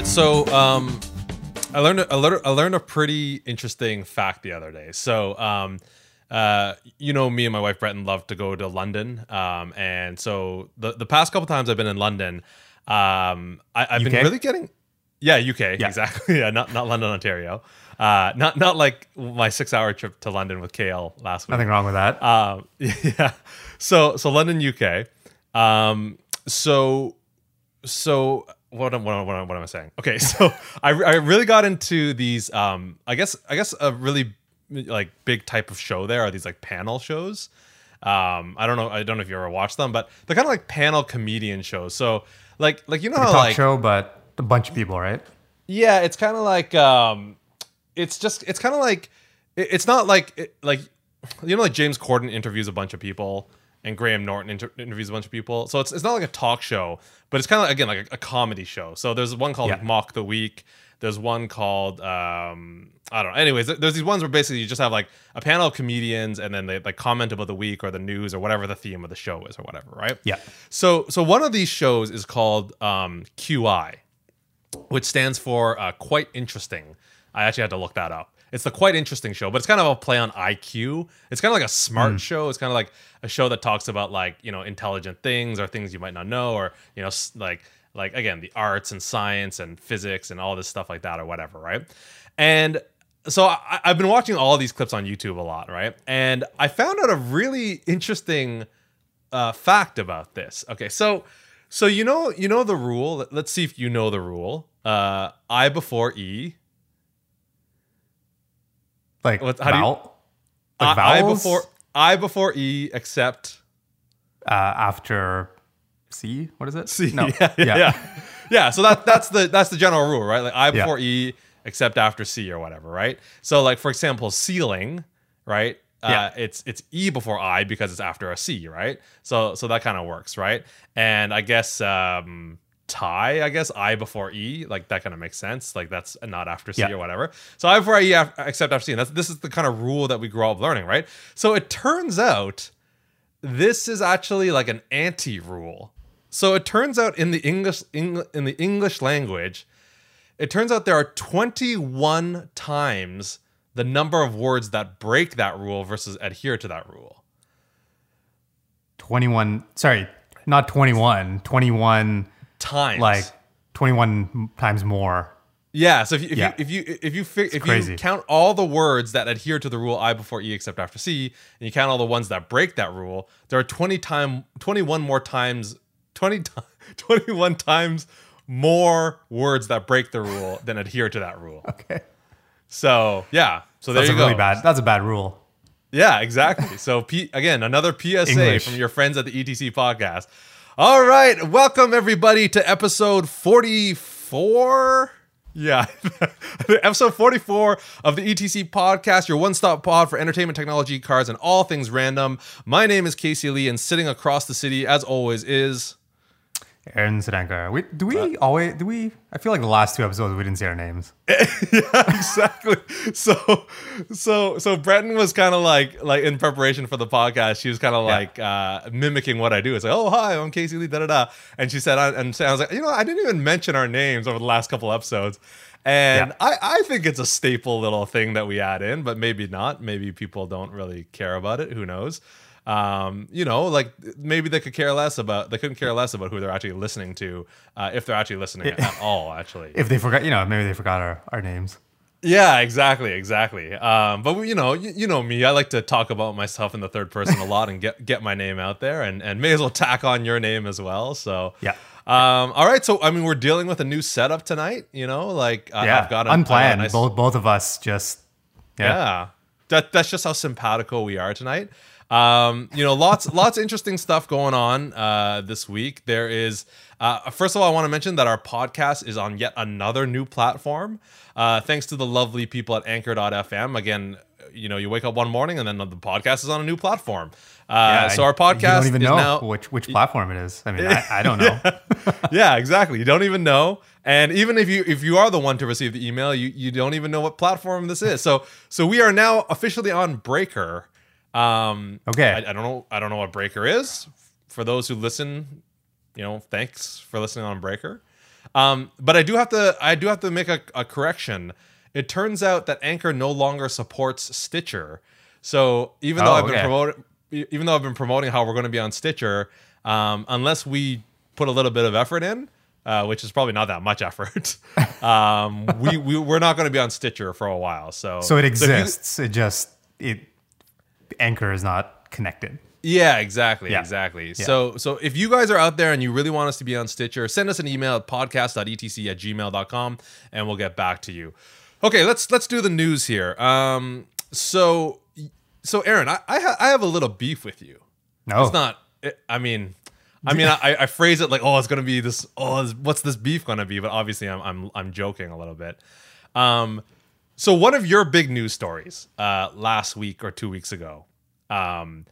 Right, so um, I learned a, I learned I learned a pretty interesting fact the other day. So um, uh, you know, me and my wife Breton love to go to London, um, and so the the past couple times I've been in London, um, I, I've been really getting yeah UK yeah. exactly yeah not not London Ontario, uh, not not like my six hour trip to London with KL last week. Nothing wrong with that. Um, yeah. So so London, UK. Um, so so what am, what, am, what, am, what am I saying? Okay, so I, I really got into these. Um, I guess I guess a really like big type of show there are these like panel shows. Um, I don't know. I don't know if you ever watched them, but they're kind of like panel comedian shows. So like like you know how talk like show, but a bunch of people, right? yeah, it's kind of like um, it's just it's kind of like it- it's not like it, like you know like James Corden interviews a bunch of people and Graham Norton inter- interviews a bunch of people. So it's it's not like a talk show, but it's kind of like, again like a, a comedy show. So there's one called Yeah. Mock the Week. There's one called um, I don't know. Anyways, there's these ones where basically you just have like a panel of comedians and then they like comment about the week or the news or whatever the theme of the show is or whatever, right? Yeah. So so one of these shows is called um, QI which stands for uh, quite interesting. I actually had to look that up. It's the quite interesting show, but it's kind of a play on IQ. It's kind of like a smart show. It's kind of like a show that talks about like you know intelligent things or things you might not know, or you know like like again the arts and science and physics and all this stuff like that or whatever, right? And so I, I've been watching all these clips on YouTube a lot, right? And I found out a really interesting uh, fact about this. Okay, so so you know you know the rule. Let- Let's see if you know the rule. Uh, I before E. Like What- how do you- like I, I before I before E except uh, after C. What is it? C. No. yeah, yeah, yeah. Yeah, So that that's the that's the general rule, right? Like I Yeah. before E except after C or whatever, right? So like for example, ceiling, right? Yeah. Uh, it's it's E before I because it's after a C, right? So so that kind of works, right? And I guess um tie, I guess I before E, like that kind of makes sense. Like that's not after C Yeah. or whatever. So I before E except after C. And that's this is the kind of rule that we grow up learning, right? So it turns out this is actually like an anti-rule. So it turns out in the English Eng- in the English language, it turns out there are 21 times the number of words that break that rule versus adhere to that rule. 21. Sorry, not 21. 21, Times. like 21 times more. yeah, so if you if Yeah. you if you if you fig- if crazy. you count all the words that adhere to the rule I before E except after C, and you count all the ones that break that rule, there are 20 time 21 more times 20 ti- 21 times more words that break the rule than adhere to that rule. Okay. So yeah, so there That's you a go. really bad. That's a bad rule. Yeah, exactly. So P- again, another PSA English. from your friends at the ETC podcast. All right, welcome everybody to episode 44. Yeah, episode 44 of the ETC podcast, your one stop pod for entertainment, technology, cars, and all things random. My name is Casey Lee, and sitting across the city, as always, is. Aaron Sedanka. We, do Uh, we always, do we, I feel like the last two episodes we didn't say our names. yeah, exactly. So, so, so Breton was kind of like, like in preparation for the podcast, she was kind of Yeah. like uh, mimicking what I do. It's like, oh hi, I'm Casey Lee, da da da. And she said, I, and I was like, you know, I didn't even mention our names over the last couple episodes. And Yeah. I, I think it's a staple little thing that we add in, but maybe not. Maybe people don't really care about it. Who knows? Um, you know, like maybe they could care less about they couldn't care less about who they're actually listening to, uh, if they're actually listening at all. Actually, If they forgot, you know, maybe they forgot our, our names. yeah, exactly, exactly. Um, but you know, you, you know me. I like to talk about myself in the third person a lot and get get my name out there, and and may as well tack on your name as well. So Yeah. Um, all right. So I mean, we're dealing with a new setup tonight. You know, like uh, Yeah. I've got a, unplanned. nice- both, both of us just, yeah. yeah. That that's just how simpatico we are tonight. Um, you know, lots lots of interesting stuff going on uh, this week. There is uh, first of all, I want to mention that our podcast is on yet another new platform. Uh, thanks to the lovely people at Anchor.fm. Again, you know, you wake up one morning and then the podcast is on a new platform. Uh, Yeah, so our You podcast don't even is know now which, which platform it is. I mean, I, I don't know. yeah, exactly. You don't even know, and even if you if you are the one to receive the email, you you don't even know what platform this is. So so we are now officially on Breaker. Um, Okay. I, I don't know. I don't know what Breaker is. For those who listen, you know, thanks for listening on Breaker. Um, but I do have to I do have to make a, a correction. It turns out that Anchor no longer supports Stitcher. So even though Oh, I've been okay. promoting even though I've been promoting how we're going to be on Stitcher, um, unless we put a little bit of effort in, uh, which is probably not that much effort, um, we, we we're not going to be on Stitcher for a while. So So it if you- exists. it just it Anchor is not connected. Yeah, exactly, Yeah. exactly. So so if you guys are out there and you really want us to be on Stitcher, send us an email at podcast.etc at gmail.com and we'll get back to you. Okay, let's let's do the news here. Um so so Aaron, I I, ha- I have a little beef with you. No, It's not it, I mean I mean, I, I phrase it like, "Oh, it's gonna be this. Oh, what's this beef gonna be?" But obviously, I'm I'm I'm joking a little bit. Um, so one of your big news stories uh, last week or two weeks ago, um,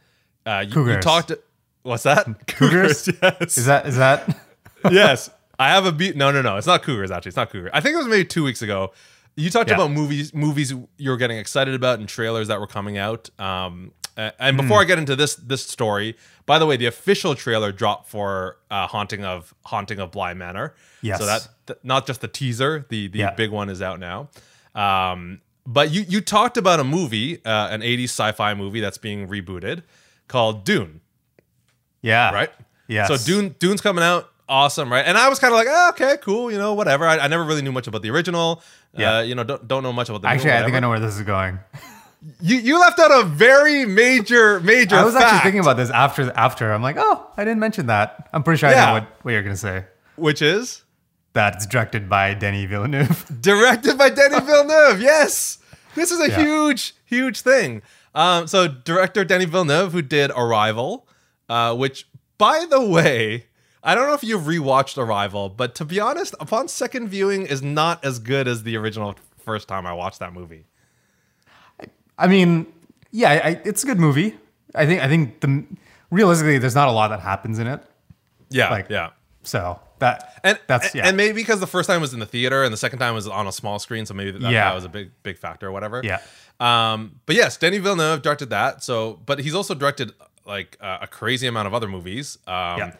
uh, you, you talked. What's that? Cougars? yes. Is that is that? yes. I have a beat. No, no, no. It's not Cougars. Actually, it's not Cougar. I think it was maybe two weeks ago. You talked Yeah. about movies, movies you were getting excited about, and trailers that were coming out. Um, and Hmm. before I get into this this story, by the way, the official trailer dropped for uh, Haunting of Haunting of Bly Manor. Yes. So that th- not just the teaser, the the Yeah. big one is out now. Um, but you you talked about a movie, uh, an '80s sci-fi movie that's being rebooted called Dune Yeah. right? Yeah. So Dune Dune's coming out, awesome, right? And I was kind of like, oh, okay, cool, you know, whatever. I, I never really knew much about the original. Yeah. Uh, you know, don't don't know much about the Actually, I think I know where this is going. You you left out a very major major. I was fact, actually thinking about this after after. I'm like, oh, I didn't mention that. I'm pretty sure I know what, what you're gonna say. which is That it's directed by Denis Villeneuve. directed by Denis Villeneuve. Yes, this is a Yeah. huge huge thing. Um, so director Denis Villeneuve, who did Arrival, uh, which by the way. I don't know if you've rewatched Arrival, but to be honest, upon second viewing, is not as good as the original first time I watched that movie. I mean, yeah, I, it's a good movie. I think I think the realistically, there's not a lot that happens in it. Yeah, Like- yeah. So that And that's yeah. and maybe because the first time was in the theater and the second time was on a small screen, so maybe that, Yeah. was a big big factor or whatever. yeah. Um, but yes, Denis Villeneuve directed that. So, but he's also directed like uh, a crazy amount of other movies. Um, Yeah.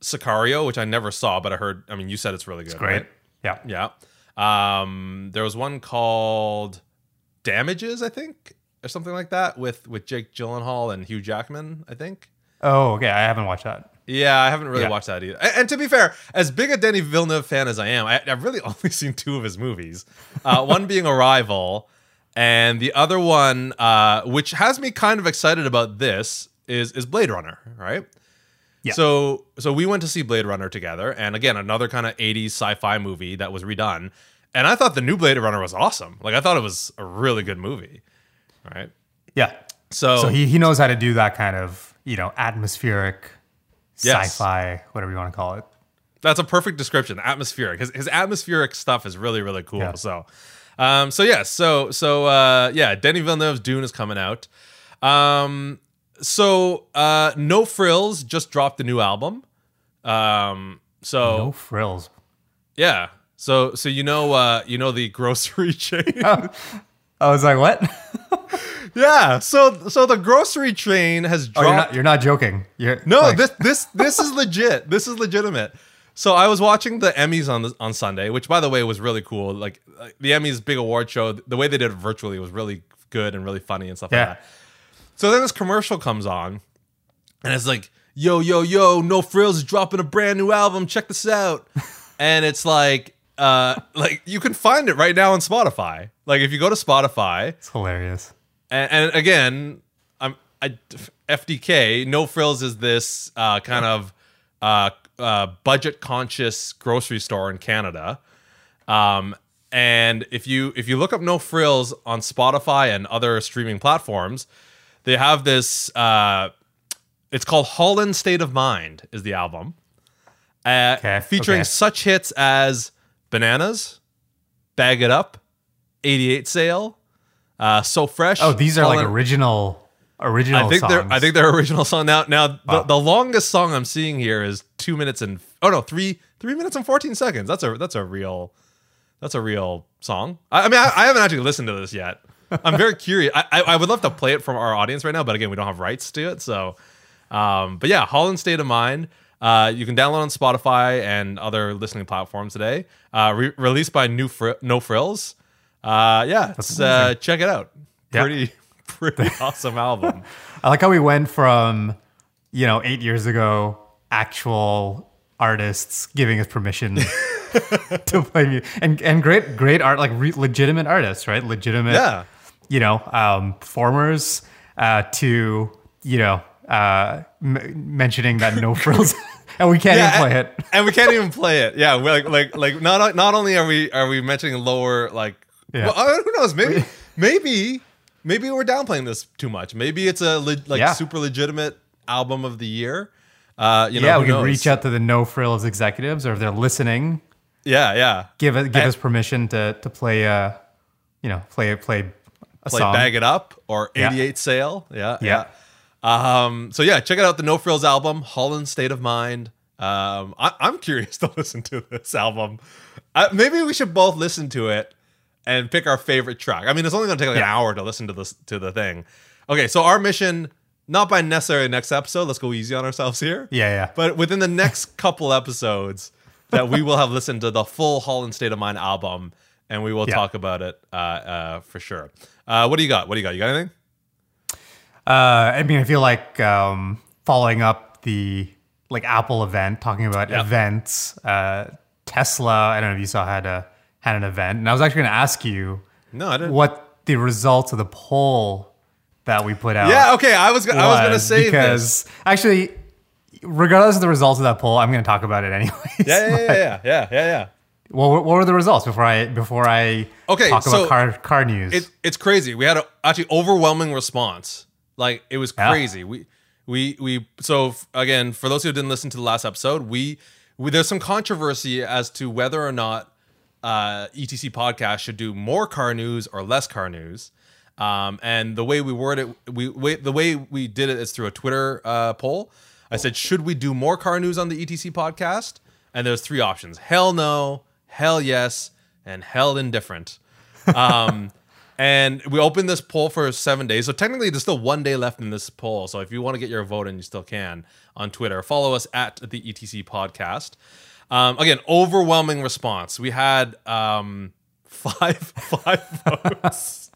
Sicario, which I never saw, but I heard. I mean, you said it's really good. Great. right? Yeah. Yeah. Um, there was one called Damages, I think, or something like that, with with Jake Gyllenhaal and Hugh Jackman. I think. Oh, okay. I haven't watched that. Yeah, I haven't really Yeah. watched that either. And, and to be fair, as big a Denis Villeneuve fan as I am, I, I've really only seen two of his movies. Uh, one being Arrival, and the other one, uh, which has me kind of excited about this, is is Blade Runner. Right. Yeah. So so we went to see Blade Runner together, and again another kind of '80s sci-fi movie that was redone. And I thought the new Blade Runner was awesome. Like I thought it was a really good movie. Right. Yeah. So, So he, he knows how to do that kind of, you know, atmospheric Yes. sci-fi, whatever you want to call it. That's a perfect description. Atmospheric. His his atmospheric stuff is really really cool. Yeah. So, um, so yeah, so so uh, yeah, Denis Villeneuve's Dune is coming out. Um, so uh, No Frills just dropped a new album. Um, so No frills. yeah, so so you know uh, you know the grocery chain. I was like, what? yeah, so so the grocery chain has Oh, dropped. you're not you're not joking. You're No, like, this this this is legit. This is legitimate. So I was watching the Emmys on the, on Sunday, which by the way was really cool. Like the Emmys big award show, the way they did it virtually was really good and really funny and stuff Yeah. like that. So then this commercial comes on, and it's like, "Yo, yo, yo! No Frills is dropping a brand new album. Check this out!" and it's like, uh, like you can find it right now on Spotify. Like if you go to Spotify, it's hilarious. And, and again, I'm I, FDK. No frills is this uh, kind of uh, uh, budget conscious grocery store in Canada. Um, and if you if you look up No Frills on Spotify and other streaming platforms, they have this. Uh, it's called Haulin' State of Mind is the album, uh, Okay, featuring okay. such hits as Bananas, Bag It Up, 88 Sale, uh, So Fresh. Oh, these are like original original I think songs. they're I think they're original song. Now now the, Wow. the longest song I'm seeing here is two minutes and oh no three three minutes and fourteen seconds. That's a that's a real that's a real song. I, I mean I, I haven't actually listened to this yet. I'm very curious. I, I I would love to play it from our audience right now, but again we don't have rights to it. So, um, but yeah, Haulin' State of Mind. Uh, you can download on Spotify and other listening platforms today. Uh, re- released by New Fr- No Frills. Uh, yeah, it's, uh, check it out. Yeah. Pretty, pretty awesome album. I like how we went from, you know, eight years ago, actual artists giving us permission to play music, and and great great art, like re- legitimate artists, right? Legitimate, Yeah. you know, um, performers. Uh, to you know, uh, m- mentioning that no frills, and we can't even play and, it. and we can't even play it. Yeah, we're like like like not not only are we are we mentioning lower like Yeah. well, who knows maybe maybe maybe we're downplaying this too much. Maybe it's a le- like Yeah. super legitimate album of the year. Uh, you know, yeah, we can knows? reach out to the no frills executives, or if they're listening, Yeah, yeah. give it give And- us permission to to play uh you know play play a Play song. Bag It Up or Yeah. 88 Sale. Yeah, Yeah. yeah. Um, so yeah, check it out. The No Frills album, Haulin' State of Mind. Um, I, I'm curious to listen to this album. Uh, maybe we should both listen to it and pick our favorite track. I mean, it's only going to take like an hour to listen to this to the thing. Okay, so our mission, not by necessarily next episode. Let's go easy on ourselves here. Yeah, yeah. But within the next couple episodes, that we will have listened to the full Haulin' State of Mind album, and we will Yeah. talk about it uh, uh, for sure. Uh, what do you got? What do you got? You got anything? Uh, I mean, I feel like um, following up the like Apple event, talking about Yeah. events. Uh, Tesla, I don't know if you saw had a had an event, and I was actually going to ask you No, I didn't. what the results of the poll that we put out. Yeah, okay. I was go- I was gonna was, say because this. actually, regardless of the results of that poll, I'm going to talk about it anyways. Yeah, yeah, yeah, yeah, yeah, yeah, yeah. What, were- what were the results before I before I Okay, talk so about car car news? It, it's crazy. We had a actually overwhelming response. Like it was Yeah. crazy. We we we so f- again for those who didn't listen to the last episode, we, we there's some controversy as to whether or not uh, ETC podcast should do more car news or less car news. Um, and the way we worded it, we, we the way we did it is through a Twitter uh, poll. I said, should we do more car news on the ETC podcast? And there's three options: hell no, hell yes, and hell indifferent. Um, and we opened this poll for seven days. So technically, there's still one day left in this poll. So if you want to get your vote in, you still can on Twitter. Follow us at the ETC podcast. Um, again, overwhelming response. We had um, five five votes.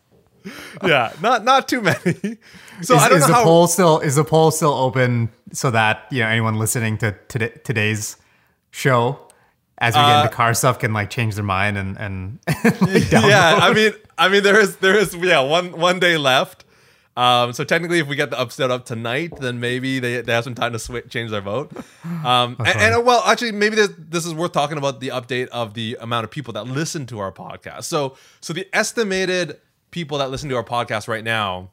yeah, not not too many. So is, I don't is know the how. poll still is the poll still open so that you know anyone listening to today, today's show as we get Uh, into car stuff can like change their mind and and like, yeah, I mean, I mean, there is there is yeah one one day left. Um, so technically, if we get the upset up tonight, then maybe they, they have some time to switch, change their vote. Um, and, and, uh, well, actually, maybe this, this is worth talking about the update of the amount of people that listen to our podcast. So, so the estimated people that listen to our podcast right now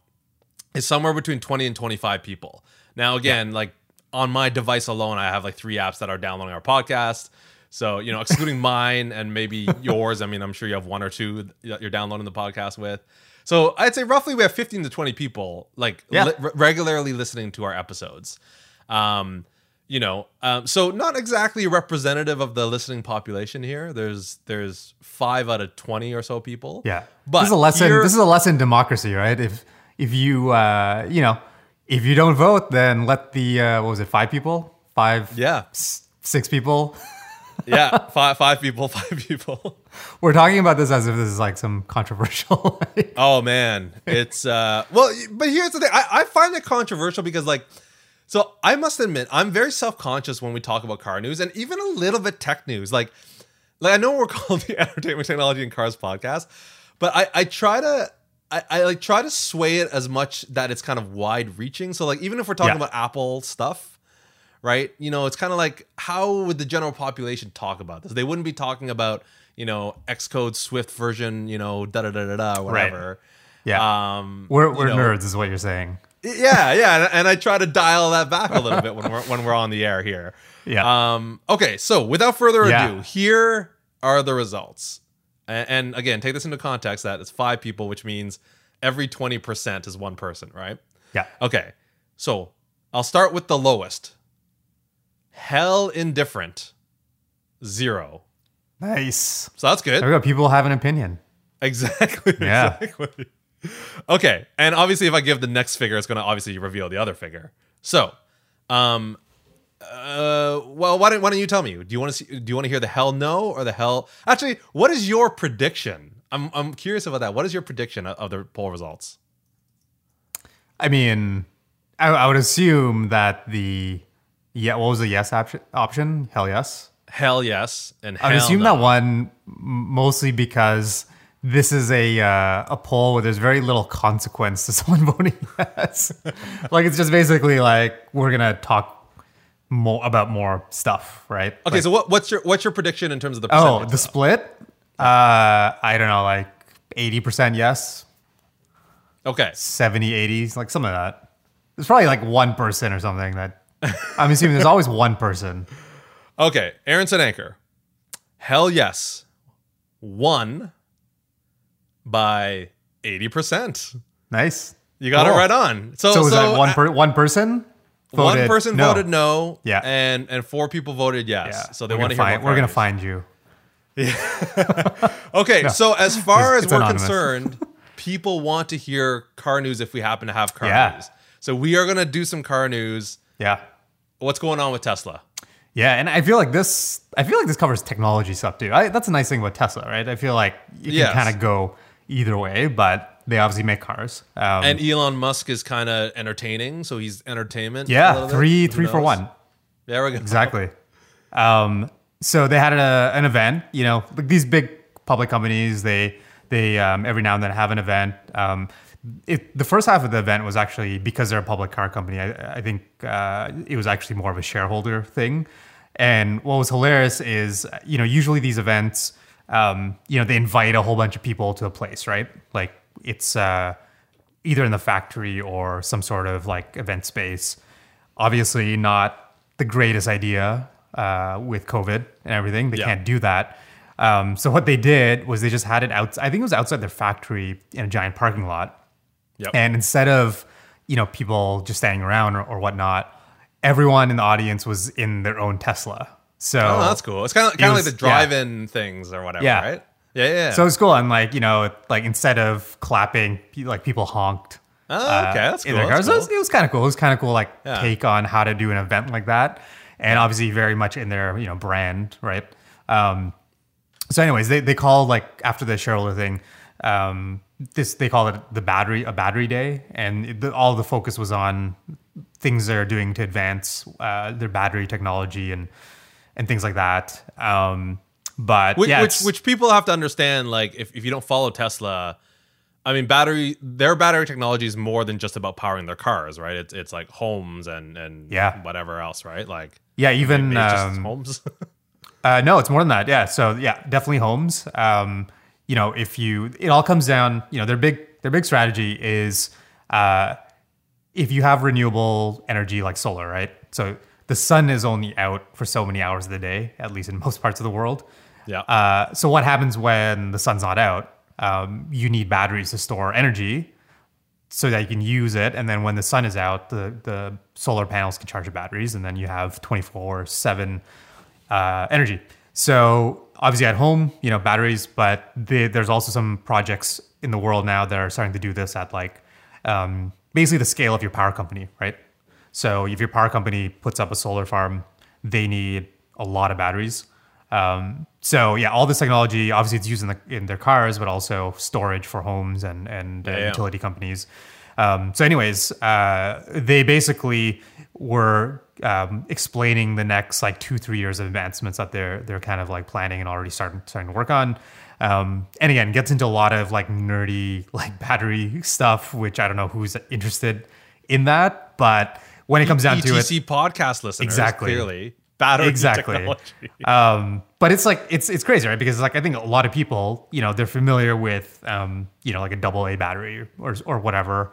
is somewhere between 20 and 25 people. Now, again, like on my device alone, I have like three apps that are downloading our podcast. So, you know, excluding mine and maybe yours, I mean, I'm sure you have one or two that you're downloading the podcast with. So I'd say roughly we have 15 to 20 people like Yeah. li- regularly listening to our episodes. Um, you know, um, so not exactly representative of the listening population here. There's there's five out of 20 or so people. yeah. But this is a lesson. here- this is a lesson in democracy, right? If if you uh, you know if you don't vote, then let the uh, what was it? Five people, five, yeah, s- six people. yeah, five five people, five people. We're talking about this as if this is like some controversial. like- Oh man, it's uh well, but here's the thing. I, I find it controversial because like, so I must admit I'm very self conscious when we talk about car news and even a little bit tech news. Like, like I know we're called the Entertainment Technology and Cars podcast, but I I try to. I, I like try to sway it as much that it's kind of wide reaching. So like even if we're talking Yeah. about Apple stuff, right? You know, it's kind of like how would the general population talk about this? They wouldn't be talking about, you know, Xcode Swift version, you know, da da da da da, whatever. Right. yeah, Um, we're we're know, nerds, is what you're saying. Yeah, yeah, and, and I try to dial that back a little bit when we're when we're on the air here. Yeah. Um. Okay. So without further ado, Yeah. here are the results. And, and again, take this into context that it's five people, which means every twenty percent is one person, right? yeah. Okay. So I'll start with the lowest. Hell indifferent. Zero. Nice. So that's good. There good. we go. People have an opinion. Exactly. Yeah. Exactly. Okay. And obviously, if I give the next figure, it's going to obviously reveal the other figure. So, um, Uh, well, why don't why don't you tell me? Do you want to see? Do you want to hear the hell no or the hell? Actually, what is your prediction? I'm I'm curious about that. What is your prediction of, of the poll results? I mean, I, I would assume that the yeah, what was the yes option? Option? Hell yes. Hell yes, and I would assume no. that one mostly because this is a uh, a poll where there's very little consequence to someone voting yes. like it's just basically like we're gonna talk more about more stuff, right? Okay, Like, so what, what's your what's your prediction in terms of the oh, the split. Uh, I don't know, like eighty percent yes, okay, 70, 80, like some of that. There's probably like one person or something that I'm assuming there's always one person. okay. Aronson Anchor, hell yes, won by eighty percent. Nice. You got Cool. it right on. So, So was so that one per- one person? one person no. voted no, Yeah. and and four people voted yes. Yeah. So they want to hear find, We're gonna find you. Yeah. Okay, so as far as it's we're anonymous. concerned, people want to hear car news if we happen to have car Yeah. news. So we are gonna do some car news. Yeah. What's going on with Tesla? Yeah, and I feel like this. I feel like this covers technology stuff too. I, that's a nice thing about Tesla, right? I feel like you Yes. can kind of go either way, but they obviously make cars. Um, And Elon Musk is kind of entertaining, so he's entertainment. yeah, three Who three for one. There we go. Exactly. Um, so they had a, an event. You know, like these big public companies, they they um, every now and then have an event. It, the first half of the event was actually because they're a public car company. I, I think uh, it was actually more of a shareholder thing. And what was hilarious is, you know, usually these events, um, you know, they invite a whole bunch of people to a place, right? Like it's uh, either in the factory or some sort of like event space. Obviously, not the greatest idea uh, with COVID and everything. They Yeah. can't do that. Um, so what they did was they just had it out. I think it was outside their factory in a giant parking lot. Yep. And instead of you know people just standing around or, or whatnot, everyone in the audience was in their own Tesla. So oh, that's cool. It's kind of kind of like the drive-in things or whatever, Yeah. right? Yeah, yeah. yeah. So it's cool. And like, you know, like instead of clapping, like people honked. Oh, uh, okay, that's cool. their cars. So it was, was kind of cool. It was kind of cool, like Yeah. take on how to do an event like that. And obviously very much in their, you know, brand, right? Um, so anyways, they, they called like after the shareholder thing, um, this, they call it the battery, a battery day. And it, the, all the focus was on things they're doing to advance uh, their battery technology and, and things like that. Um, but which, yeah, which which people have to understand like if, if you don't follow tesla i mean battery their battery technology is more than just about powering their cars right it's it's like homes and and Yeah. whatever else right like yeah, even maybe it's just um, homes Uh, no, it's more than that. Yeah. So yeah, definitely homes. Um, you know, if you, it all comes down. You know, their big their big strategy is uh, if you have renewable energy like solar, right? So the sun is only out for so many hours of the day, at least in most parts of the world. yeah Uh, so what happens when the sun's not out? Um, you need batteries to store energy so that you can use it. And then when the sun is out, the, the solar panels can charge the batteries, and then you have 24 7 uh, energy. So obviously at home, you know, batteries, but the, there's also some projects in the world now that are starting to do this at like um, basically the scale of your power company, right? So if your power company puts up a solar farm, they need a lot of batteries. Um, so yeah, all this technology, obviously it's used in, the, in their cars, but also storage for homes and, and uh, Yeah, yeah. utility companies. Um, so anyways, uh, they basically were um, explaining the next like two, three years of advancements that they're, they're kind of like planning and already starting, starting to work on. Um, and again, gets into a lot of like nerdy, like battery stuff, which I don't know who's interested in that, but when it comes down to it, etc podcast listeners Exactly. clearly. Battery exactly. technology. Um but it's like it's it's crazy right? Because like i think a lot of people you know they're familiar with um you know like a double a battery or or whatever.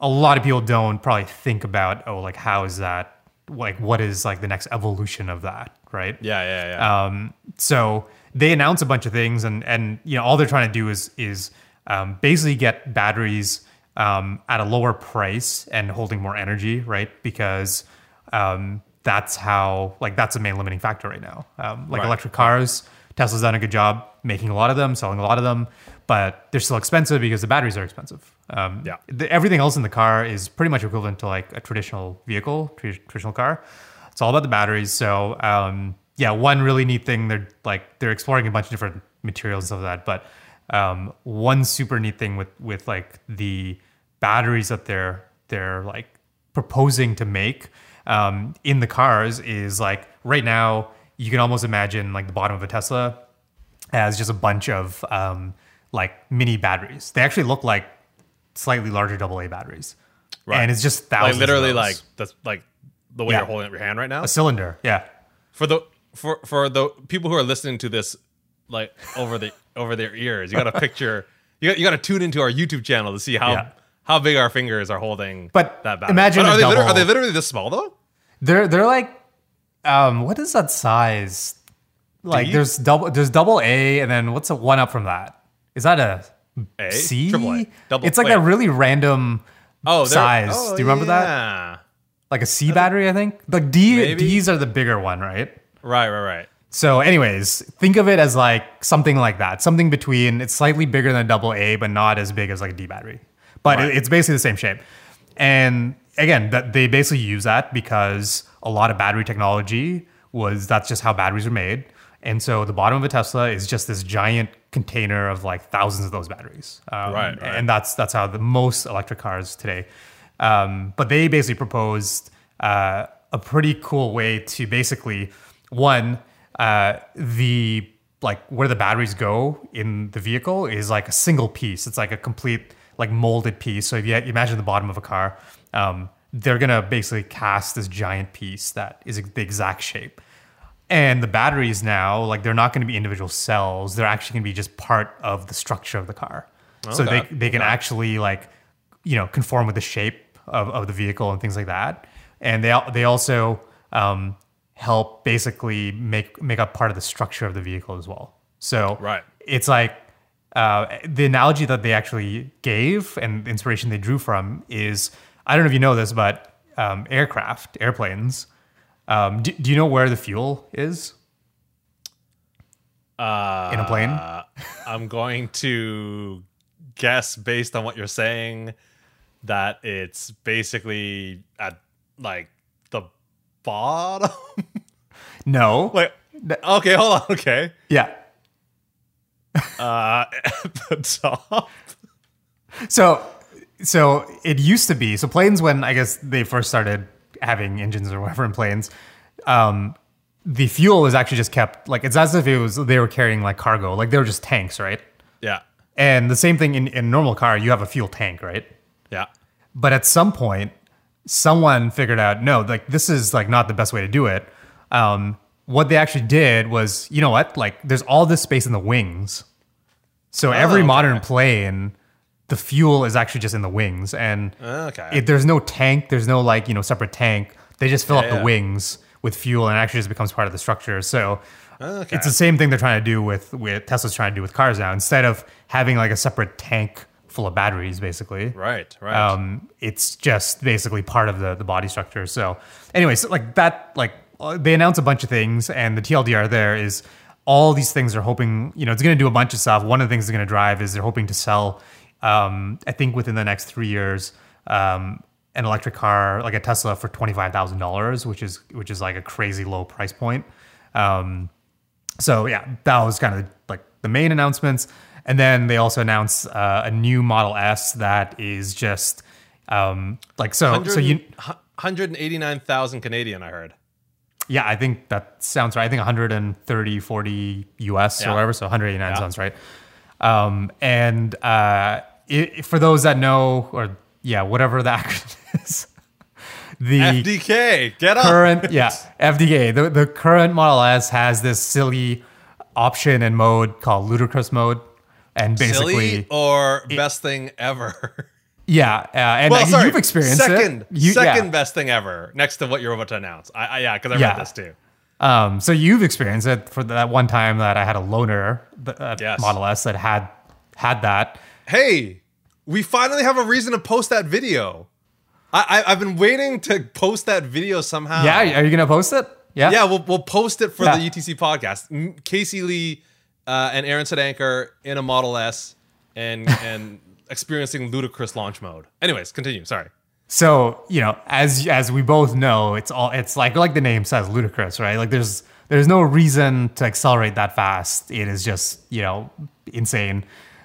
A lot of people don't probably think about oh like how is that like what is like the next evolution of that right yeah yeah yeah um, so they announce a bunch of things, and and you know all they're trying to do is is um, basically get batteries um, at a lower price and holding more energy, right? Because um, that's how like that's the main limiting factor right now. Um, like Right. electric cars, Tesla's done a good job making a lot of them, selling a lot of them, but they're still expensive because the batteries are expensive. Um, Yeah. the, everything else in the car is pretty much equivalent to like a traditional vehicle, tra- traditional car. It's all about the batteries. So um, yeah, one really neat thing they're like they're exploring a bunch of different materials of that, but um, one super neat thing with with like the batteries that they're they're like proposing to make um, in the cars is like right now you can almost imagine like the bottom of a Tesla as just a bunch of um, like mini batteries. They actually look like slightly larger AA batteries, Right. and it's just Like thousands. literally, of like that's like the way Yeah. you're holding up your hand right now. a cylinder. Yeah, For the for for the people who are listening to this, like over the over their ears, you got to picture. You got you got to tune into our YouTube channel to see how Yeah. how big our fingers are holding. But that battery. imagine but are, they, double- are they literally this small though? they're they're like, um, what is that size? Like D? there's double there's double A, and then what's a one up from that? Is that a A C? triple A double. it's like wait. a really random oh, size. oh, Do you remember that? like a C battery, I think. Like D Maybe. D's are the bigger one, right? Right, right, right. So, anyways, think of it as like something like that, something between it's slightly bigger than a double A, but not as big as like a D battery. But Right. it- it's basically the same shape. And again, that they basically use that because a lot of battery technology was that's just how batteries are made. And so the bottom of a Tesla is just this giant container of like thousands of those batteries. Um, Right, right. And that's that's how the most electric cars today. Um, but they basically proposed uh, a pretty cool way to basically one uh, the like where the batteries go in the vehicle is like a single piece. It's like a complete like molded piece. So if you imagine the bottom of a car, um, they're gonna basically cast this giant piece that is the exact shape. And the batteries now, like they're not going to be individual cells. They're actually going to be just part of the structure of the car. So they, they can actually like, you know, conform with the shape of, of the vehicle and things like that. And they they also um, help basically make make up part of the structure of the vehicle as well. So Right. it's like uh, the analogy that they actually gave and the inspiration they drew from is I don't know if you know this, but um, aircraft, airplanes. Um, do, do you know where the fuel is Uh, in a plane? I'm going to guess based on what you're saying that it's basically at like the bottom. No. Wait. Okay, hold on. Okay. Yeah. Uh, at the top. So, so it used to be so planes when I guess they first started having engines or whatever in planes, um, the fuel was actually just kept like it's as if it was they were carrying like cargo, like they were just tanks, right? Yeah. And the same thing in, in a normal car, you have a fuel tank, right? Yeah. But at some point, someone figured out no, like this is like not the best way to do it. Um, what they actually did was, you know what? Like, there's all this space in the wings. So every okay. modern plane, the fuel is actually just in the wings, and Okay. it, there's no tank. There's no like you know separate tank. They just fill up Yeah, the wings with fuel, and it actually just becomes part of the structure. So Okay. it's the same thing they're trying to do with with Tesla's trying to do with cars now. Instead of having like a separate tank full of batteries, basically, right. Right. um, it's just basically part of the the body structure. So, anyways, so like that, like uh, they announce a bunch of things, and the TLDR there is all these things are hoping, you know, it's going to do a bunch of stuff. One of the things it's going to drive is they're hoping to sell, um, I think within the next three years, um, an electric car like a Tesla for twenty five thousand dollars, which is which is like a crazy low price point. Um, so yeah, that was kind of like the main announcements, and then they also announced uh, a new Model S that is just um, like so. So you, 189,000 Canadian, I heard. yeah, I think that sounds right. I think 130, 40 US Yeah. or whatever. So 189 Yeah. sounds right. Um, and uh, it, for those that know, or yeah, whatever the acronym is, the FDK, get up. current yeah FDA the, the current Model S has this silly option and mode called ludicrous mode and basically Silly or best thing ever? yeah uh, and well, sorry. you've experienced second, it You- second yeah. best thing ever. Next to what you're about to announce. I, I yeah, because I Yeah. read this too. um so you've experienced it for that one time that I had a loaner uh, Yes. Model S that had had that Hey, we finally have a reason to post that video. I, I I've been waiting to post that video somehow. yeah are you gonna post it yeah yeah. We'll we'll post it for Yeah. the ETC podcast. Casey Lee uh, and Aaron Sedanker in a Model S and and experiencing ludicrous launch mode. Anyways, continue. Sorry. So you know, as as we both know, it's all it's like like the name says, ludicrous, right? Like there's there's no reason to accelerate that fast. It is just you know insane.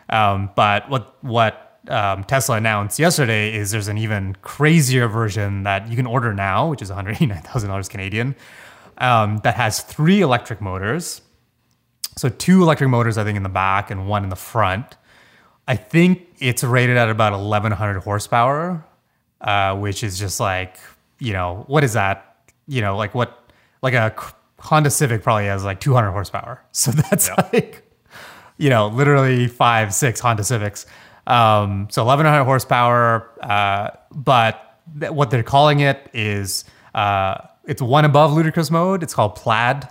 Um, but what what um, Tesla announced yesterday is there's an even crazier version that you can order now, which is 189,000 dollars Canadian, um, that has three electric motors. So two electric motors, I think, in the back and one in the front. I think it's rated at about 1100 horsepower, uh, which is just like, you know, what is that? You know, like what, like a Honda Civic probably has like 200 horsepower. So that's Yep. like, you know, literally five, six Honda Civics. Um, so 1100 horsepower. Uh, but th- what they're calling it is, uh, it's one above ludicrous mode. It's called plaid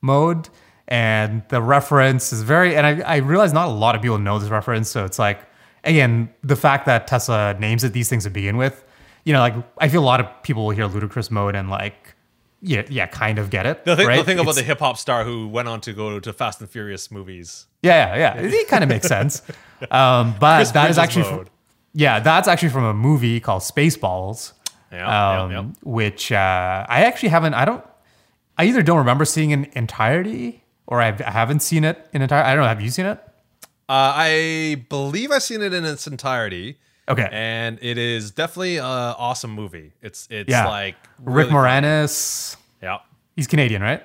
mode. And the reference is very, and I, I realize not a lot of people know this reference. So it's like, again, the fact that Tesla names it these things to begin with, you know, like I feel a lot of people will hear ludicrous mode and like, yeah, yeah, kind of get it. The thing, right? the thing about the hip hop star who went on to go to Fast and Furious movies. Yeah, yeah, yeah. It kind of makes sense. Um, but Chris that is actually, fr- mode. yeah, that's actually from a movie called Spaceballs, Yeah, yeah, um, yeah. which uh, I actually haven't. I don't. I either don't remember seeing in entirety or I've, I haven't seen it in entirety. I don't know. Have you seen it? Uh, I believe I've seen it in its entirety. Okay. And it is definitely an awesome movie. It's it's yeah. like Rick really- Moranis. Yeah, He's Canadian, right?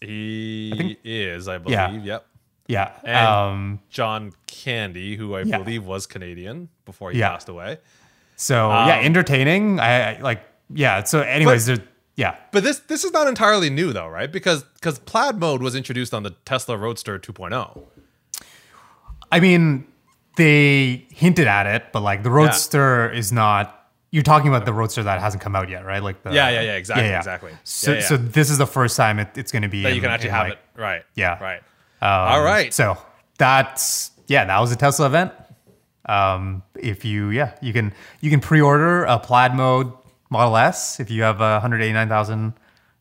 he is. I believe. Yeah. Yep. Yeah. And um, John Candy, who I Yeah. believe was Canadian before he Yeah. passed away. so um, yeah, entertaining. I, I like. Yeah. So, anyways, there. Yeah. But this this is not entirely new though, right? Because because plaid mode was introduced on the Tesla Roadster oh. 2.0. I mean, they hinted at it, but like the Roadster is not. You're talking about the Roadster that hasn't come out yet, right? Like the Yeah, yeah, yeah, exactly, exactly. So, Yeah, yeah. so this is the first time it, it's going to be That you in- can actually have like- it. Right. Yeah. Right. um, All right. So that's yeah, that was a Tesla event. Um, if you yeah, you can you can pre-order a Plaid mode Model S if you have uh, hundred eighty nine thousand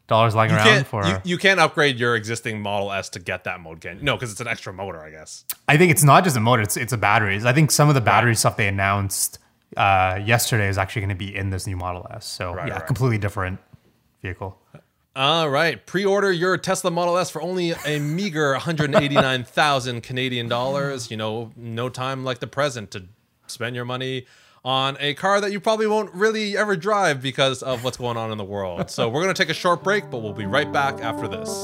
dollars lying You around for. you, you can't upgrade your existing Model S to get that mode, can you? No, because it's an extra motor, I guess. I think it's not just a motor; it's it's a batteries. I think some of the battery stuff they announced uh, yesterday is actually going to be in this new Model S. So Right, yeah, right. completely different vehicle. All right, pre-order your Tesla Model S for only a meager 189,000 Canadian dollars. You know, no time like the present to spend your money on a car that you probably won't really ever drive because of what's going on in the world. So we're going to take a short break, but we'll be right back after this.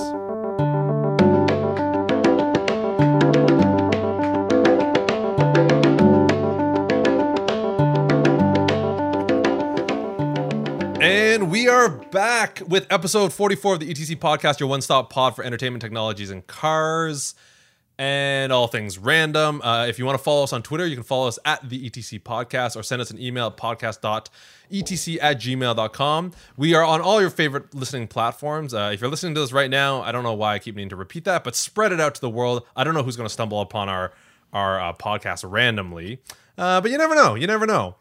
And we are back with episode 44 of the ETC podcast, your one stop pod for entertainment technologies and cars and all things random. Uh, if you want to follow us on Twitter, you can follow us at the ETC podcast or send us an email at podcast.etc at gmail.com. We are on all your favorite listening platforms. Uh, if you're listening to this right now, I don't know why I keep needing to repeat that, but spread it out to the world. I don't know who's going to stumble upon our, our uh, podcast randomly, uh, but you never know. You never know.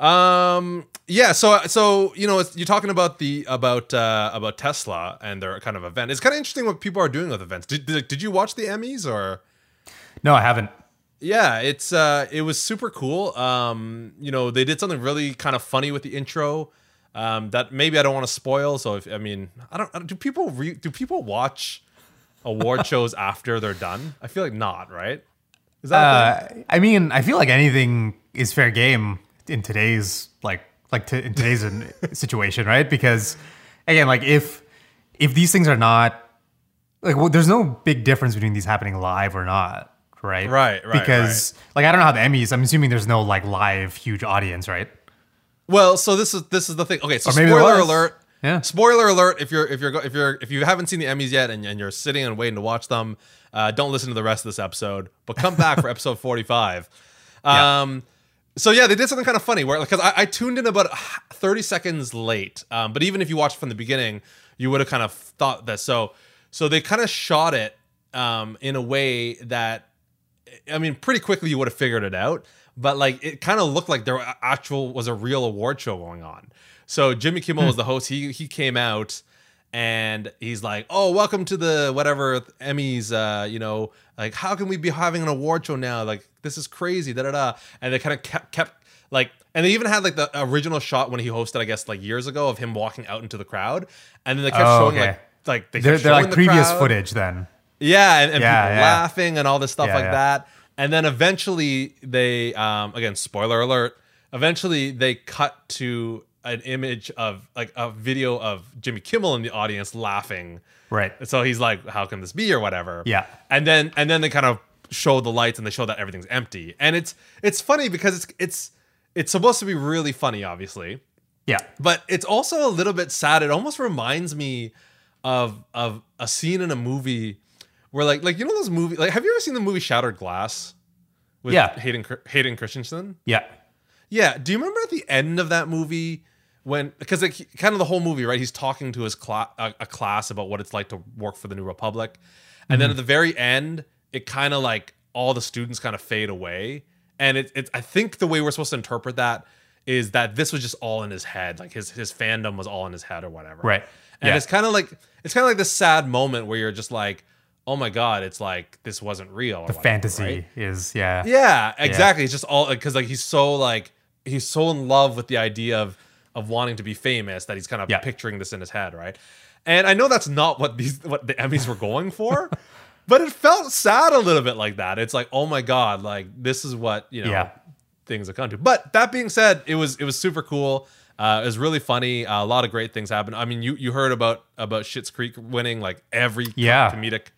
Um. Yeah. So so you know it's, you're talking about the about uh, about Tesla and their kind of event. It's kind of interesting what people are doing with events. Did, did did you watch the Emmys or? No, I haven't. Yeah, it's uh, it was super cool. Um, you know, they did something really kind of funny with the intro. Um, that maybe I don't want to spoil. So if I mean, I don't. Don't- people re, do people watch award shows after they're done? I feel like not. Right? Is that? Uh, I mean, I feel like anything is fair game in today's like like to, in today's situation, right? Because again, like if if these things are not like well, there's no big difference between these happening live or not, right? Right, right, Because like I don't know how the Emmys. I'm assuming there's no like live huge audience, right? Well, so this is this is the thing. Okay, so Or maybe there spoiler alert. Yeah. Spoiler alert! If you're if you're if you're if you haven't seen the Emmys yet and, and you're sitting and waiting to watch them, uh, don't listen to the rest of this episode. But come back for episode forty five. Yeah. So yeah, they did something kind of funny where because I, I tuned in about thirty seconds late. Um, but even if you watched from the beginning, you would have kind of thought that. So so they kind of shot it um, in a way that I mean, pretty quickly you would have figured it out, but like it kind of looked like there actual was a real award show going on. So Jimmy Kimmel was the host. He he came out and he's like, "Oh, welcome to the whatever Emmys. Uh, you know, like how can we be having an award show now? Like this is crazy." Da da da. And they kind of kept kept like and they even had like the original shot when he hosted, I guess, like years ago of him walking out into the crowd, and then they kept Oh, showing okay. like like they They're, they're like the previous crowd. footage then. Yeah, and, and Yeah, people yeah. laughing and all this stuff Yeah, like that. And then eventually they um again, spoiler alert, eventually they cut to an image of like a video of Jimmy Kimmel in the audience laughing. Right. So he's like, How can this be? or whatever. Yeah. And then and then they kind of show the lights and they show that everything's empty. And it's it's funny because it's it's it's supposed to be really funny, obviously Yeah. but it's also a little bit sad. It almost reminds me of of a scene in a movie where like like you know those movies like have you ever seen the movie Shattered Glass with Yeah. Hayden Hayden Christensen? Yeah. Yeah. Do you remember at the end of that movie when because like, kind of the whole movie right? He's talking to his class a, a class about what it's like to work for the New Republic, and then mm-hmm. at the very end, it kind of like all the students kind of fade away, and it, it's I think the way we're supposed to interpret that is that this was just all in his head, like his his fandom was all in his head or whatever, Right. And Yeah. it's kind of like it's kind of like this sad moment where you're just like, oh my god, it's like this wasn't real. or The whatever, fantasy right? is yeah. Yeah, exactly. It's just all because like he's so like he's so in love with the idea of of wanting to be famous that he's kind of Yeah. picturing this in his head, right? And I know that's not what these what the Emmys were going for, but it felt sad a little bit like that. It's like, oh my god, like this is what you know Yeah. things have come to. But that being said, it was it was super cool. Uh, it was really funny. Uh, a lot of great things happened. I mean, you you heard about about Schitt's Creek winning like every Yeah. comedic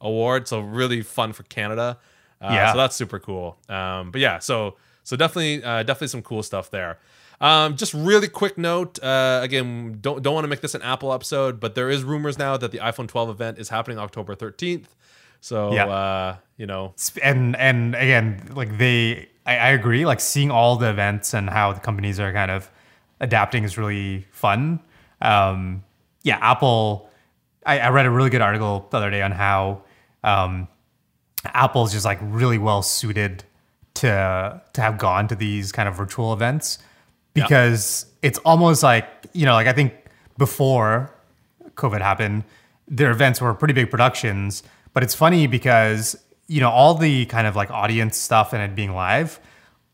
award, so really fun for Canada. Uh, Yeah. so that's super cool. Um, but yeah, so so definitely uh, definitely some cool stuff there. Um, just really quick note. Uh, again, don't don't want to make this an Apple episode, but there is rumors now that the iPhone 12 event is happening October 13th. So Yeah. uh, you know, and and again like they I, I agree like seeing all the events and how the companies are kind of adapting is really fun um yeah apple i, I read a really good article the other day on how um apple's just like really well suited to to have gone to these kind of virtual events because it's almost like you know like i think before COVID happened, their events were pretty big productions. But it's funny because, you know, all the kind of like audience stuff and it being live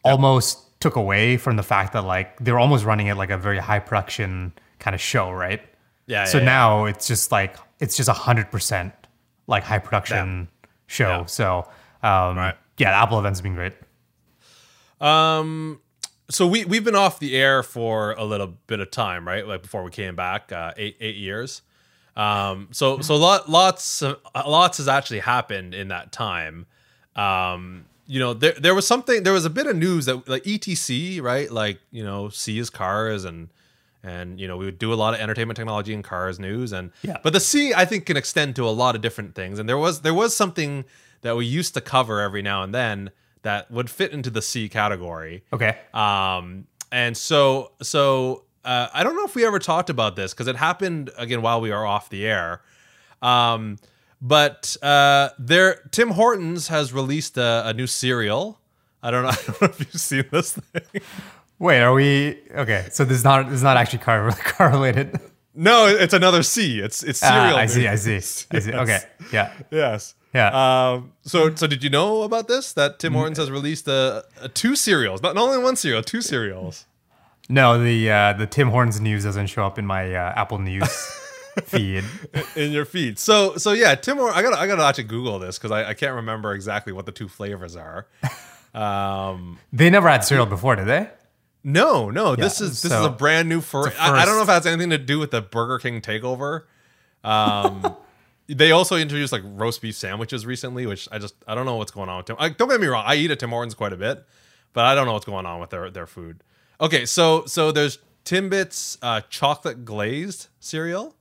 almost took away from the fact that like they were almost running it like a very high production kind of show, right? Yeah, So yeah, yeah. now it's just like, it's just a hundred percent like high production show. Yeah. So, um, Right. yeah, the Apple events have been great. Um, so we we've been off the air for a little bit of time, right? Like before we came back, uh, eight eight years. Um, so so lot lots of, lots has actually happened in that time. Um, you know, there there was something, there was a bit of news that like ETC, right? Like you know, C is cars and and you know we would do a lot of entertainment technology and cars news and Yeah. but the C I think can extend to a lot of different things and there was there was something that we used to cover every now and then that would fit into the C category. Okay. Um, and so so uh, I don't know if we ever talked about this because it happened again while we were off the air. Um, but uh, there, Tim Hortons has released a, a new cereal. I don't know. I don't know if you've seen this thing. Wait, are we okay? So this is not this is not actually car car related. No, it's another C. It's it's cereal. Ah, I see, I see, I see. Okay, yeah, Yes. Yeah. Um, so so did you know about this? That Tim Hortons has released a, a two cereals, not, not only one cereal, two cereals. No, the uh, the Tim Hortons news doesn't show up in my uh, Apple News feed. in your feed. So so yeah, Tim Hortons. I gotta I gotta actually Google this because I, I can't remember exactly what the two flavors are. Um, They never had cereal before, did they? no, no, this is this is a brand new for. I, I, don't know if it has anything to do with the Burger King takeover. Um, they also introduced like roast beef sandwiches recently, which I just I don't know what's going on with Tim. Like, don't get me wrong, I eat at Tim Hortons quite a bit, but I don't know what's going on with their their food. Okay, so so there's Timbits uh, chocolate glazed cereal,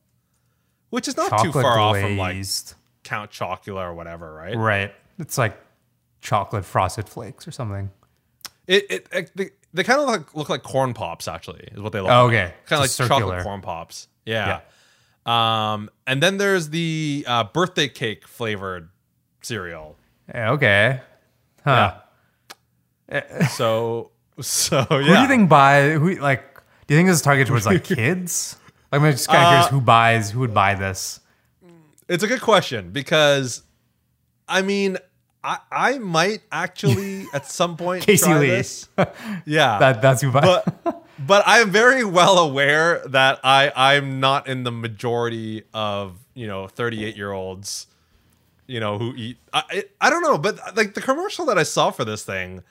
which is not Chocolate too far off from like. Count Chocula or whatever, right? right. It's like chocolate frosted flakes or something. It, it, it they, they kind of like, look like corn pops actually is what they look Oh, like. okay. kind of like Just chocolate corn pops yeah. Um and then there's the uh, birthday cake flavored cereal Okay. Huh. so so yeah Who do you think buy? Who like? Do you think this is targeted towards like kids? Like, I'm just kind of Uh, curious who buys who would buy this. it's a good question because i mean I, I might actually at some point Casey try Lee. this. Yeah. That that's who. but but I am very well aware that I I'm not in the majority of you know 38 year olds, you know who eat. I I I don't know, but like the commercial that I saw for this thing,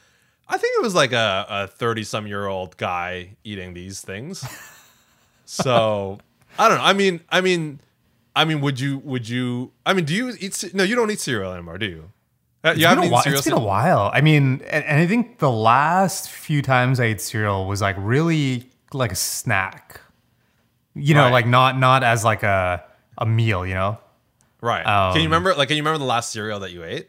I think it was like a a 30 some year old guy eating these things. So I don't know. I mean I mean I mean would you would you I mean do you eat no you don't eat cereal anymore do you? Uh, You It's haven't been, a while, it's been a while. I mean, and, and I think the last few times I ate cereal was like really like a snack. You know, Right. like not not as like a a meal. You know, right? can you Um, remember like can you remember the last cereal that you ate?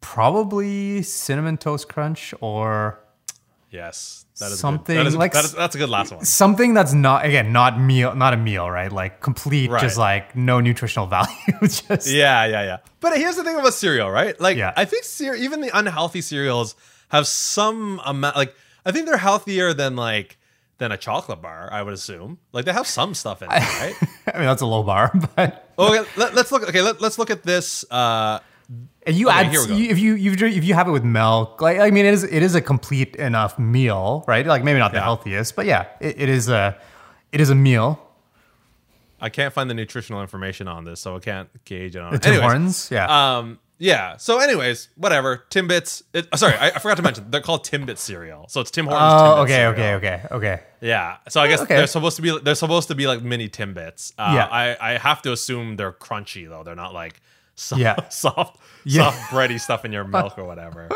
probably cinnamon toast crunch or Yes, that is Something. That is, like that is, that's a good last one. something that's not again not meal not a meal right like complete Right. just like no nutritional value just Yeah, yeah, yeah. But here's the thing about cereal, right? Like, Yeah. I think cereal, even the unhealthy cereals have some amount. Like, I think they're healthier than like than a chocolate bar. I would assume. Like, they have some stuff in it, right? I mean that's a low bar but okay, let, us look. Okay, let, us look at this. Uh, and you Okay, add here we go. you, if you if you have it with milk like I mean it is it is a complete enough meal right like maybe not the healthiest but yeah it, it is a it is a meal I can't find the nutritional information on this, so I can't gauge it on. the Anyways, Hortons yeah Um, yeah. So, anyways, whatever. Timbits. It, uh, sorry, I, I forgot to mention they're called Timbit cereal. So it's Tim Hortons. oh Timbit okay cereal. okay okay okay Yeah. So I guess Okay. they're supposed to be they're supposed to be like mini Timbits. Uh, Yeah. I I have to assume they're crunchy though. They're not like soft, Yeah. soft, Yeah. soft bready stuff in your milk or whatever.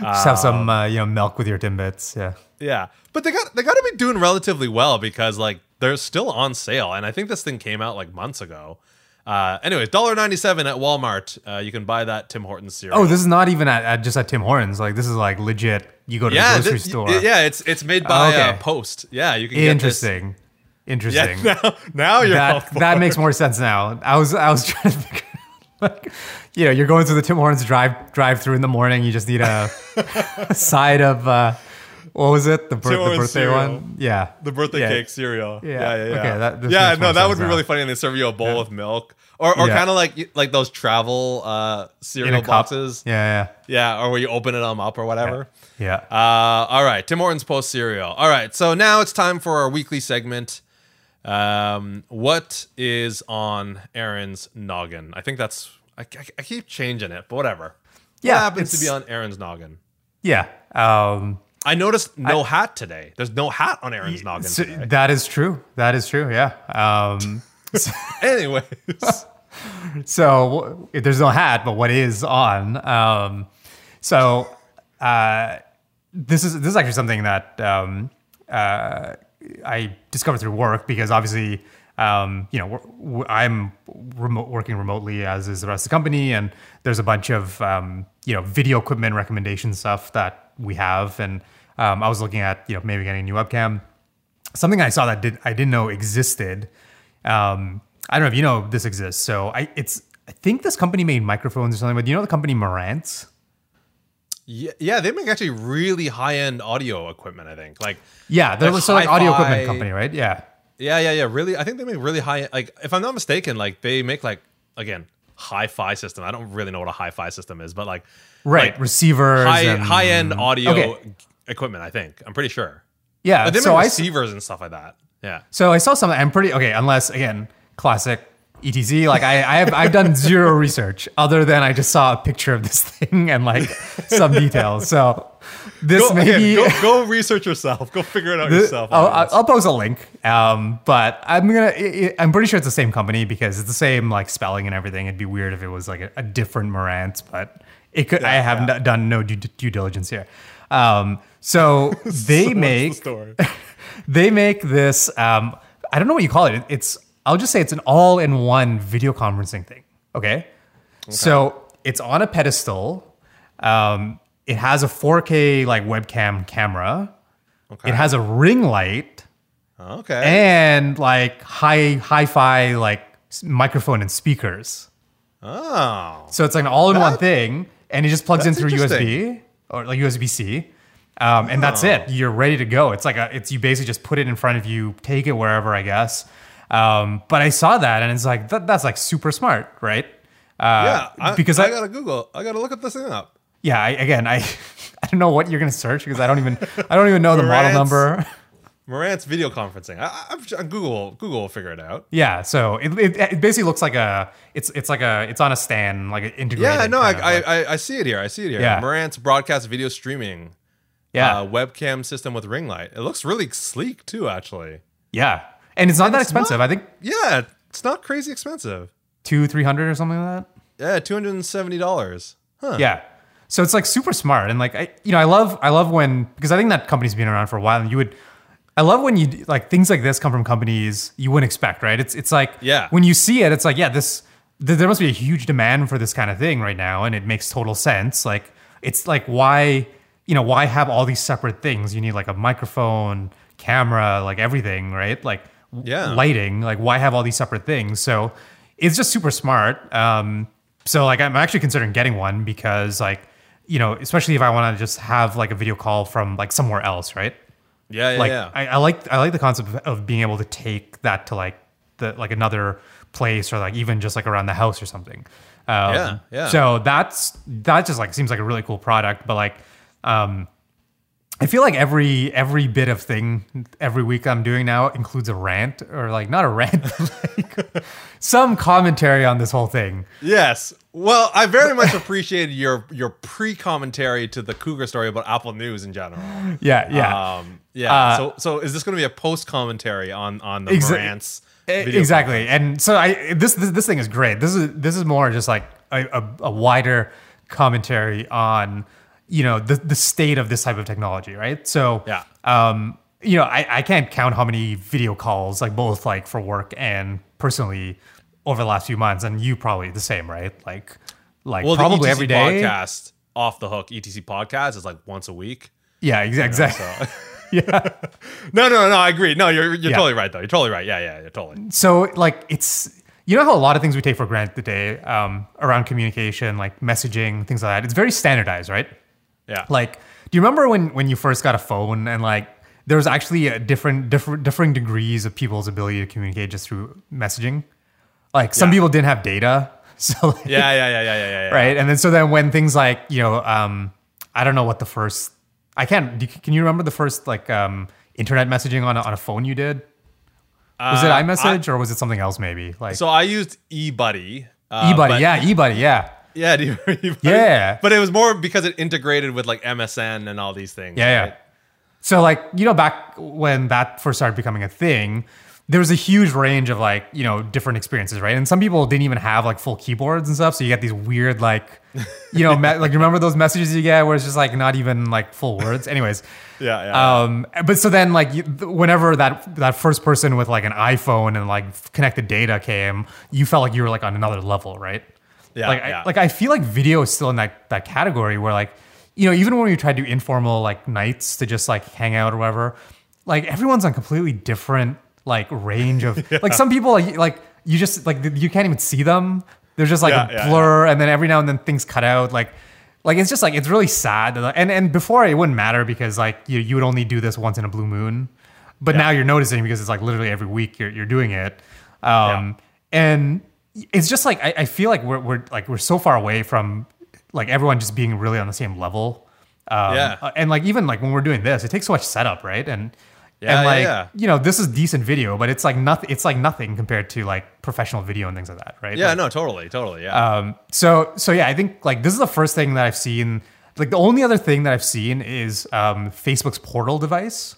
just have some uh, you know milk with your timbits yeah Yeah. But they got they got to be doing relatively well because like they're still on sale, and I think this thing came out like months ago. Uh, anyways, $1.97 at Walmart. Uh, you can buy that Tim Hortons cereal. oh this is not even at, at just at Tim Hortons like this is like legit you go to yeah, the grocery thi- store yeah, it's it's made by okay. uh, Post. Yeah, you can get this- interesting interesting Yeah, now, now you're that that makes more sense now. I was I was trying to figure like, you know, you're going through the Tim Hortons drive drive through in the morning. You just need a, a side of uh, what was it? The, bir- the birthday cereal. one. Yeah, The birthday Yeah. cake cereal. Yeah. Yeah, yeah, yeah. Okay, that- this yeah, no, that would be now. really funny. And they serve you a bowl of milk, or or Yeah. kind of like like those travel uh, cereal boxes. Yeah, Yeah, or where you open it them up or whatever. yeah, yeah. Uh, all right, Tim Hortons Post cereal. All right, so now it's time for our weekly segment. Um, what is on Aaron's noggin? I think that's I, I, I keep changing it, but whatever. Yeah, what happens to be on Aaron's noggin? yeah. Um, I noticed no hat today. There's no hat on Aaron's noggin so today. that is true. That is true. Yeah. Um, Anyways, so there's no hat, but what is on? Um, so uh, this is this is actually something that um, uh, I discovered through work because obviously. Um, you know, I'm remote working remotely, as is the rest of the company, and there's a bunch of um, you know video equipment recommendation stuff that we have. And um, I was looking at you know maybe getting a new webcam something I saw that did I didn't know existed. Um, I don't know if you know this exists. So I it's I think this company made microphones or something. But you know the company Marantz? Yeah, yeah, they make actually really high end audio equipment. I think like Yeah, they're Like so like audio equipment company, right? Yeah, Yeah, yeah, yeah. Really, I think they make really high. Like, if I'm not mistaken, like they make like again hi-fi system. I don't really know what a hi-fi system is, but like right. like, Receivers, high and- high end audio Okay. equipment. I think I'm pretty sure. Yeah, But they so make I receivers and stuff like that. Yeah. So I saw something. I'm pretty okay. Unless again, classic ETC. Like I, I have, I've done zero research other than I just saw a picture of this thing and like some details. So this Go, maybe again, go, go research yourself. Go figure it out The- yourself. I'll, I'll, post a link. Um, but I'm gonna. i i I'm pretty sure it's the same company because it's the same like spelling and everything. It'd be weird if it was like a, a different Marantz, but it could. I have yeah. done no due, due diligence here. Um, so they the make story? they make this. Um, I don't know what you call it. It's. I'll just say it's an all-in-one video conferencing thing. Okay. So it's on a pedestal. Um, it has a 4K like webcam camera. Okay. It has a ring light okay. and like high hi-fi like microphone and speakers. oh. So it's like an all-in-one thing, and it just plugs in through. USB or like USB C, um, and that's it. You're ready to go. It's like a it's you basically just put it in front of you, take it wherever, I guess. Um, but I saw that, and it's like that, that's like super smart, right? Uh, yeah, I, because I, I- gotta Google. I gotta look up this thing up. Yeah, I, again, I I don't know what you're gonna search because I don't even I don't even know the model number. Marantz video conferencing. I, I, I'm- Google Google will figure it out. Yeah, so it, it, it basically looks like a it's it's like a it's on a stand like an integrated. Yeah, no, I, like- I I see it here. I see it here. Yeah. Marantz broadcast video streaming. yeah, uh, webcam system with ring light. It looks really sleek too, actually. yeah, and it's not that it's expensive. not- I think Yeah, it's not crazy expensive. two three hundred or something like that. Yeah, two hundred and seventy dollars. Huh. Yeah. So it's like super smart and like I you know I love I love when because I think that company's been around for a while and you would I love when you like things like this come from companies you wouldn't expect right it's it's like Yeah. when you see it it's like yeah this th- there must be a huge demand for this kind of thing right now and it makes total sense like it's like why you know why have all these separate things you need like a microphone camera like everything right like Yeah. lighting like why have all these separate things so it's just super smart um so like i'm actually considering getting one because like you know especially if i want to just have like a video call from like somewhere else right Yeah, yeah, like yeah. I, I like i like the concept of- of being able to take that to like the like another place or like even just like around the house or something um, Yeah, yeah. so that's that just like seems like a really cool product but like um I feel like every every bit of thing every week I'm doing now includes a rant or like not a rant, like some commentary on this whole thing. yes. Well, I very much appreciated your your pre-commentary to the Cougar story about Apple News in general. Yeah, yeah, Um, yeah. Uh, so so is this going to be a post commentary on on the Exa- video exactly. And so I this, this this thing is great. This is this is more just like a, a, a wider commentary on you know the the state of this type of technology, right? So Yeah. um, you know, I, I can't count how many video calls, like both like for work and personally, over the last few months, and you probably the same, right? Like, like Well, probably every day. podcast off the hook ETC podcast is like once a week. Yeah, exa- exactly. So yeah. no, no, no. I agree. No, you're you're Yeah. totally right though. You're totally right. Yeah, yeah, you're totally. So like it's you know how a lot of things we take for granted today um, around communication, like messaging, things like that. It's very standardized, right? Yeah. Like, do you remember when when you first got a phone and like there was actually a different different differing degrees of people's ability to communicate just through messaging? Like some Yeah. people didn't have data, so like, yeah, yeah, yeah, yeah, yeah, yeah. yeah. right. And then so then when things like you know um, I don't know what the first I can't do can you remember the first like um, internet messaging on a, on a phone you did? Was it Uh, iMessage or was it something else maybe like So I used eBuddy. Uh, eBuddy, yeah, eBuddy, yeah, Yeah, do you eBuddy? Yeah. But it was more because it integrated with like MSN and all these things. yeah, right? yeah. So like you know back when that first started becoming a thing, there was a huge range of like you know different experiences, right? And some people didn't even have like full keyboards and stuff, so you get these weird like you know me- like remember those messages you get where it's just like not even like full words. Anyways, Yeah, yeah. um, but so then like you, whenever that that first person with like an iPhone and like connected data came, you felt like you were like on another level, right? Yeah, Like yeah. I, like I feel like video is still in that that category where like you know even when we try to do informal like nights to just like hang out or whatever, like everyone's on completely different like range of like some people like, like you just like you can't even see them. There's just like Yeah, a yeah, blur, and then every now and then things cut out like. Like it's just like it's really sad, and and before it wouldn't matter because like you you would only do this once in a blue moon, but now you're noticing because it's like literally every week you're you're doing it, um, and it's just like I, I feel like we're we're like we're so far away from like everyone just being really on the same level, um, Yeah. uh, and like even like when we're doing this, it takes so much setup, right? And Yeah, and yeah, like yeah. you know this is decent video, but it's like nothing. It's like nothing compared to like professional video and things like that, right? yeah, Like, no, totally, totally. Yeah. um, so so yeah, I think like this is the first thing that I've seen. Like the only other thing that I've seen is um, Facebook's portal device.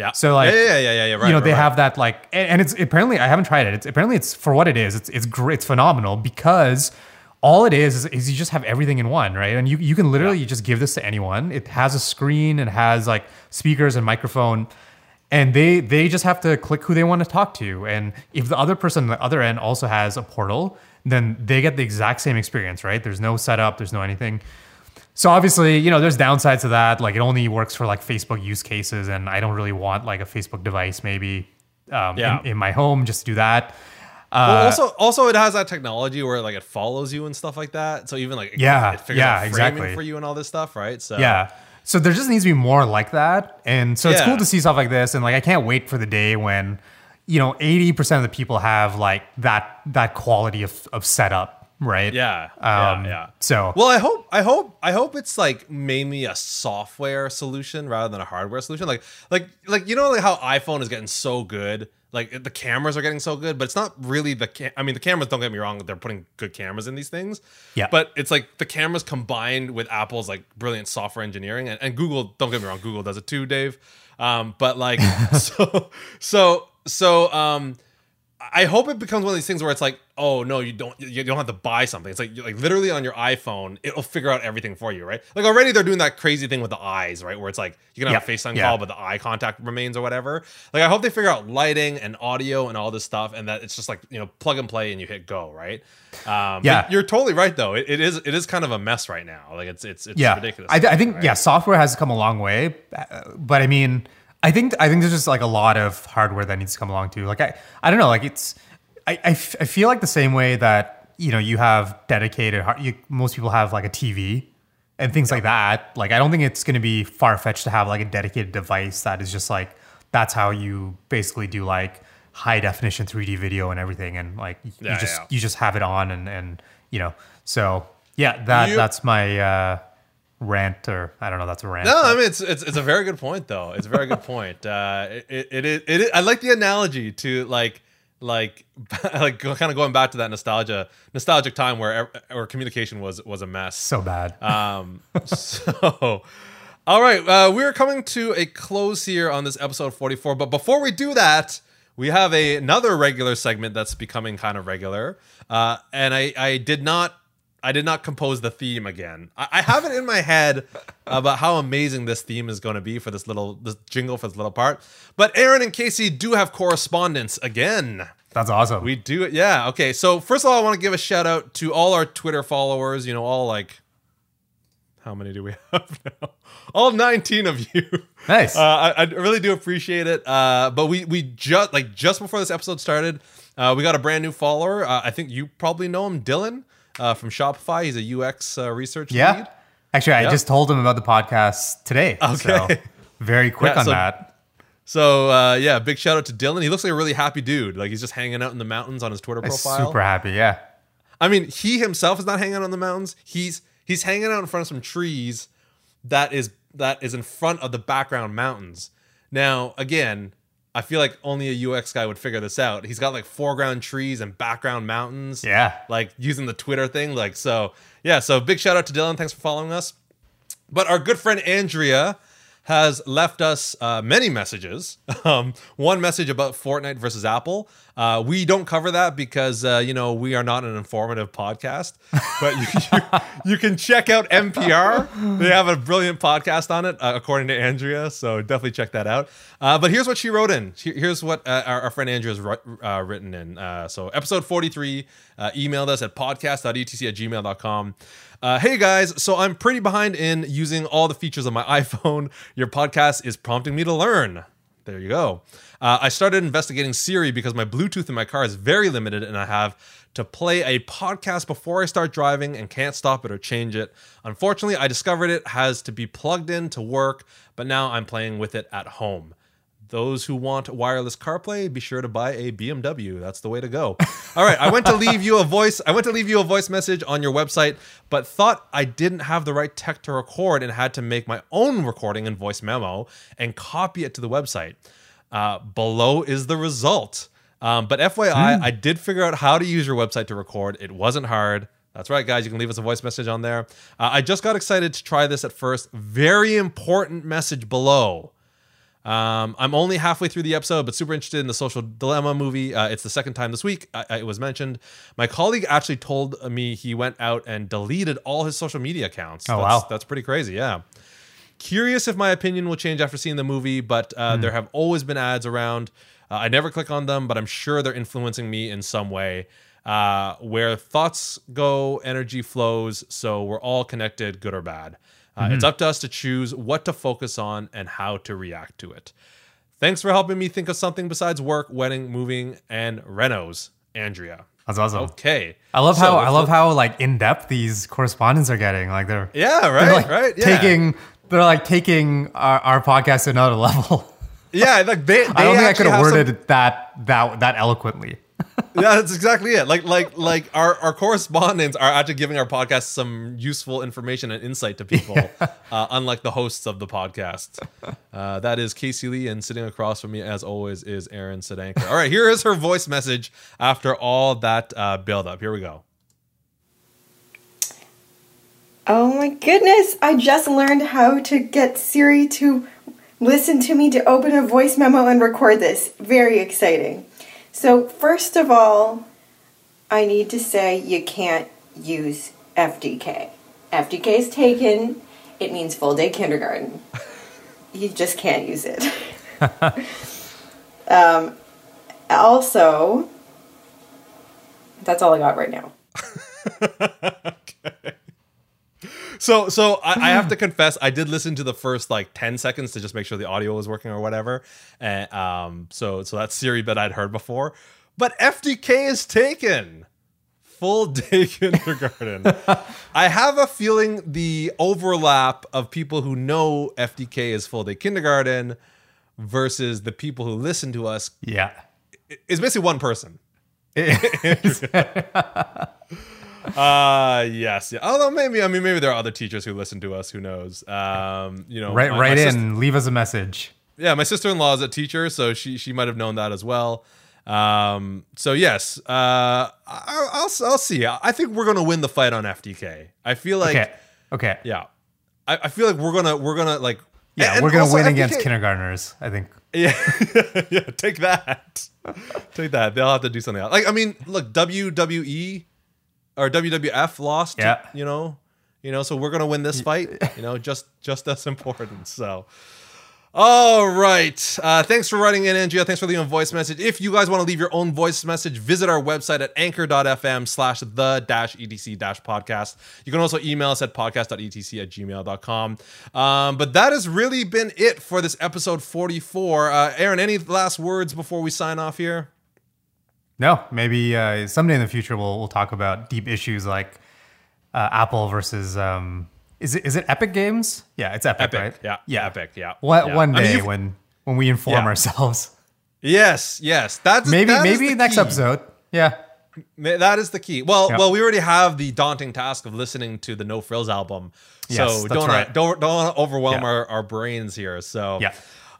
Yeah. so, like, yeah, yeah, yeah, yeah, yeah. Right. you know right, they right. have that like, and, it's apparently I haven't tried it. It's apparently it's for what it is. It's it's great. It's phenomenal because all it is, is is you just have everything in one, right? And you you can literally just give this to anyone. It has a screen. and has like speakers and microphone. And they they just have to click who they want to talk to. And if the other person on the other end also has a portal, then they get the exact same experience, right? There's no setup, there's no anything. So obviously, you know, there's downsides to that. Like it only works for like Facebook use cases, and I don't really want like a Facebook device maybe um, Yeah. in, in my home just to do that. Uh, Well, also, also, it has that technology where like it follows you and stuff like that. So even like it, Yeah, it figures yeah, exactly. for you and all this stuff, right? So yeah. So there just needs to be more like that, and so it's Yeah. cool to see stuff like this. And like I can't wait for the day when, you know, eighty percent of the people have like that that quality of, of setup right? Yeah, Um, yeah, yeah. So Well, I hope, I hope, I hope it's like mainly a software solution rather than a hardware solution. Like, like, like you know, like how iPhone is getting so good. Like the cameras are getting so good, but it's not really the. I mean, the cameras. Don't get me wrong; they're putting good cameras in these things. Yeah. But it's like the cameras combined with Apple's like brilliant software engineering and, and Google. Don't get me wrong; Google does it too, Dave. Um, but like, so, so, so, um, I hope it becomes one of these things where it's like, oh no, you don't you don't have to buy something. It's like like literally on your iPhone, it'll figure out everything for you, right? Like already they're doing that crazy thing with the eyes, right? Where it's like you can have Yeah, a FaceTime yeah. call, but the eye contact remains or whatever. Like I hope they figure out lighting and audio and all this stuff, and that it's just like you know plug and play and you hit go, right? Um, Yeah. you're totally right though. It, it is it is kind of a mess right now. Like it's it's it's yeah, ridiculous. I, I think yeah, software has come a long way, but I mean, I think I think there's just like a lot of hardware that needs to come along too. Like I, I don't know, like it's, I, I, f- I feel like the same way that you know you have dedicated, you, most people have like a TV and things like that. Like I don't think it's going to be far fetched to have like a dedicated device that is just like that's how you basically do like high definition 3D video and everything, and like you Yeah, just yeah. you just have it on and and you know so yeah that You- that's my uh rant or i don't know that's a rant No, I mean it's, it's it's a very good point though. It's a very good point. Uh, it, it, it, is- it I like the analogy to like like like kind of going back to that nostalgia nostalgic time where where communication was was a mess. so bad Um, so, all right, uh, we're coming to a close here on this episode 44. But before we do that, we have a, another regular segment that's becoming kind of regular. Uh, and I, I did not. I did not compose the theme again. I, I have it in my head about how amazing this theme is going to be for this little this jingle for this little part. But Aaron and Casey do have correspondence again. that's awesome We do it. Yeah. Okay. So first of all, I want to give a shout out to all our Twitter followers. You know, all like, how many do we have now? All 19 of you. nice Uh, I, I really do appreciate it. Uh, but we we just like just before this episode started, uh, we got a brand new follower. Uh, I think you probably know him, Dylan uh, from Shopify. He's a UX uh, research yeah lead. actually i just told him about the podcast today so Okay. very quick Yeah, on so- that So uh, yeah, big shout out to Dylan. He looks like a really happy dude. Like he's just hanging out in the mountains on his Twitter profile. super happy yeah I mean, he himself is not hanging out on the mountains. He's he's hanging out in front of some trees that is that is in front of the background mountains. Now, again, I feel like only a UX guy would figure this out. He's got like foreground trees and background mountains. Yeah. Like using the Twitter thing. Like so, yeah. So big shout out to Dylan. Thanks for following us. But our good friend Andrea has left us uh, many messages. Um, one message about Fortnite versus Apple. Uh, we don't cover that because uh, you know we are not an informative podcast. But you, you, you can check out NPR. They have a brilliant podcast on it, uh, according to Andrea. So definitely check that out. Uh, but here's what she wrote in. Here's what uh, our, our friend Andrea has wri- written in. So episode 43, uh, emailed us at podcast.etc at gmail.com. Uh, hey guys, so I'm pretty behind in using all the features of my iPhone. Your podcast is prompting me to learn. There you go. Uh, I started investigating Siri because my Bluetooth in my car is very limited and I have to play a podcast before I start driving and can't stop it or change it. Unfortunately, I discovered it has to be plugged in to work, but now I'm playing with it at home. Those who want wireless CarPlay, be sure to buy a BMW. That's the way to go. All right, I went to leave you a voice. I went to leave you a voice message on your website, but thought I didn't have the right tech to record and had to make my own recording and voice memo and copy it to the website. Uh, below is the result. Um, but FYI, I did figure out how to use your website to record. It wasn't hard. That's right, guys. You can leave us a voice message on there. Uh, I just got excited to try this at first. Very important message below. Um, I'm only halfway through the episode, but super interested in the Social Dilemma movie. Uh, it's the second time this week I, I- it was mentioned. My colleague actually told me he went out and deleted all his social media accounts. Oh, that's, wow. that's pretty crazy. Yeah. Curious if my opinion will change after seeing the movie, but uh, there have always been ads around. Uh, I never click on them, but I'm sure they're influencing me in some way. Uh, where thoughts go, energy flows. So we're all connected, good or bad. Uh, It's up to us to choose what to focus on and how to react to it. Thanks for helping me think of something besides work, wedding, moving, and renos, Andrea. that's awesome Okay. i love So how i love we're- how like in-depth these correspondents are getting like they're Yeah, right, they're like right. Yeah. taking they're like taking our, our podcast to another level Yeah, like they, they i don't think i could have have some- worded that that that eloquently yeah, that's exactly it. Like like like our, our correspondents are actually giving our podcast some useful information and insight to people, uh, unlike the hosts of the podcast. Uh, that is Casey Lee, and sitting across from me, as always, is Aaron Sedanker. All right, here is her voice message after all that uh, build up. Here we go. Oh my goodness, I just learned how to get Siri to listen to me to open a voice memo and record this. Very exciting. So, first of all, I need to say you can't use FDK. FDK is taken, it means full day kindergarten. You just can't use it. um, also, that's all I got right now. So, so I, I, have to confess, I did listen to the first like ten seconds to just make sure the audio was working or whatever. And um, so, so that Siri bit I'd heard before, but FDK is taken. Full day kindergarten. I have a feeling the overlap of people who know FDK is full day kindergarten versus the people who listen to us. Yeah, is basically one person. uh yes. Yeah. Although maybe i mean maybe there are other teachers who listen to us who knows? Um you know right right in. sister, leave us a message. Yeah my sister-in-law is a teacher so she she might have known that as well. Um so yes uh I, will I'll see. I think we're gonna win the fight on fdk i feel like okay. Okay. Yeah. I, I feel like we're gonna we're gonna like yeah we're gonna win FDK, against kindergartners i think. Yeah. Yeah take that. Take that. They'll have to do something else. Like i mean look wwe or WWF lost. Yeah. You know, you know, so we're gonna win this fight. You know, just just as important. So. All right. Uh, thanks for writing in, Andrea. Thanks for leaving a voice message. If you guys want to leave your own voice message, visit our website at anchor.fm slash the dash ETC dash podcast. You can also email us at podcast.etc at gmail.com. Um, but that has really been it for this episode 44. Uh, Aaron, any last words before we sign off here? No, maybe uh, someday in the future we'll we'll talk about deep issues like uh, Apple versus um, is it is it Epic Games? Yeah, it's Epic, Epic right? Yeah, yeah, Epic. Yeah. One, yeah. one day I mean, when when we inform yeah. ourselves. Yes, yes. That's maybe that maybe next key. episode. Yeah. That is the key. Well, yep. well, we already have the daunting task of listening to the No Frills album, so yes, don't right. don't don't overwhelm yeah. our, our brains here. So yeah.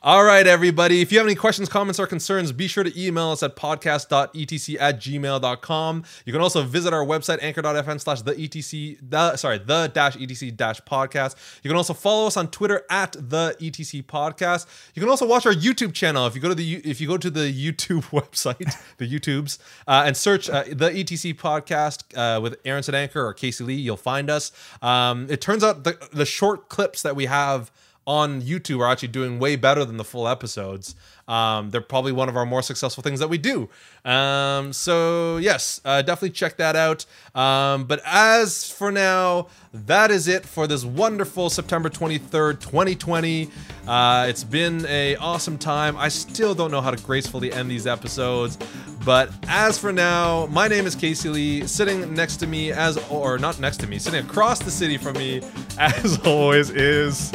All right, everybody. If you have any questions, comments, or concerns, be sure to email us at podcast.etc at gmail.com. You can also visit our website, anchor.fm slash the etc, the, sorry, the dash etc dash podcast. You can also follow us on Twitter at the etc podcast. You can also watch our YouTube channel. If you go to the if you go to the YouTube website, the YouTubes, uh, and search uh, the etc podcast uh, with Aaron Sedanker or Casey Lee, you'll find us. Um, it turns out the, the short clips that we have on YouTube are actually doing way better than the full episodes. Um, they're probably one of our more successful things that we do. Um, so, yes, uh, definitely check that out. Um, but as for now, that is it for this wonderful September 23rd, 2020. Uh, it's been a awesome time. I still don't know how to gracefully end these episodes. But as for now, my name is Casey Lee. Sitting next to me, as or not next to me, sitting across the city from me, as always, is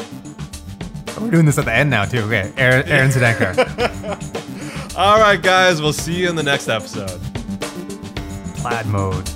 we're doing this at the end now, too. Okay, Aaron, Aaron Sedanker. All right, guys, we'll see you in the next episode. Plaid mode.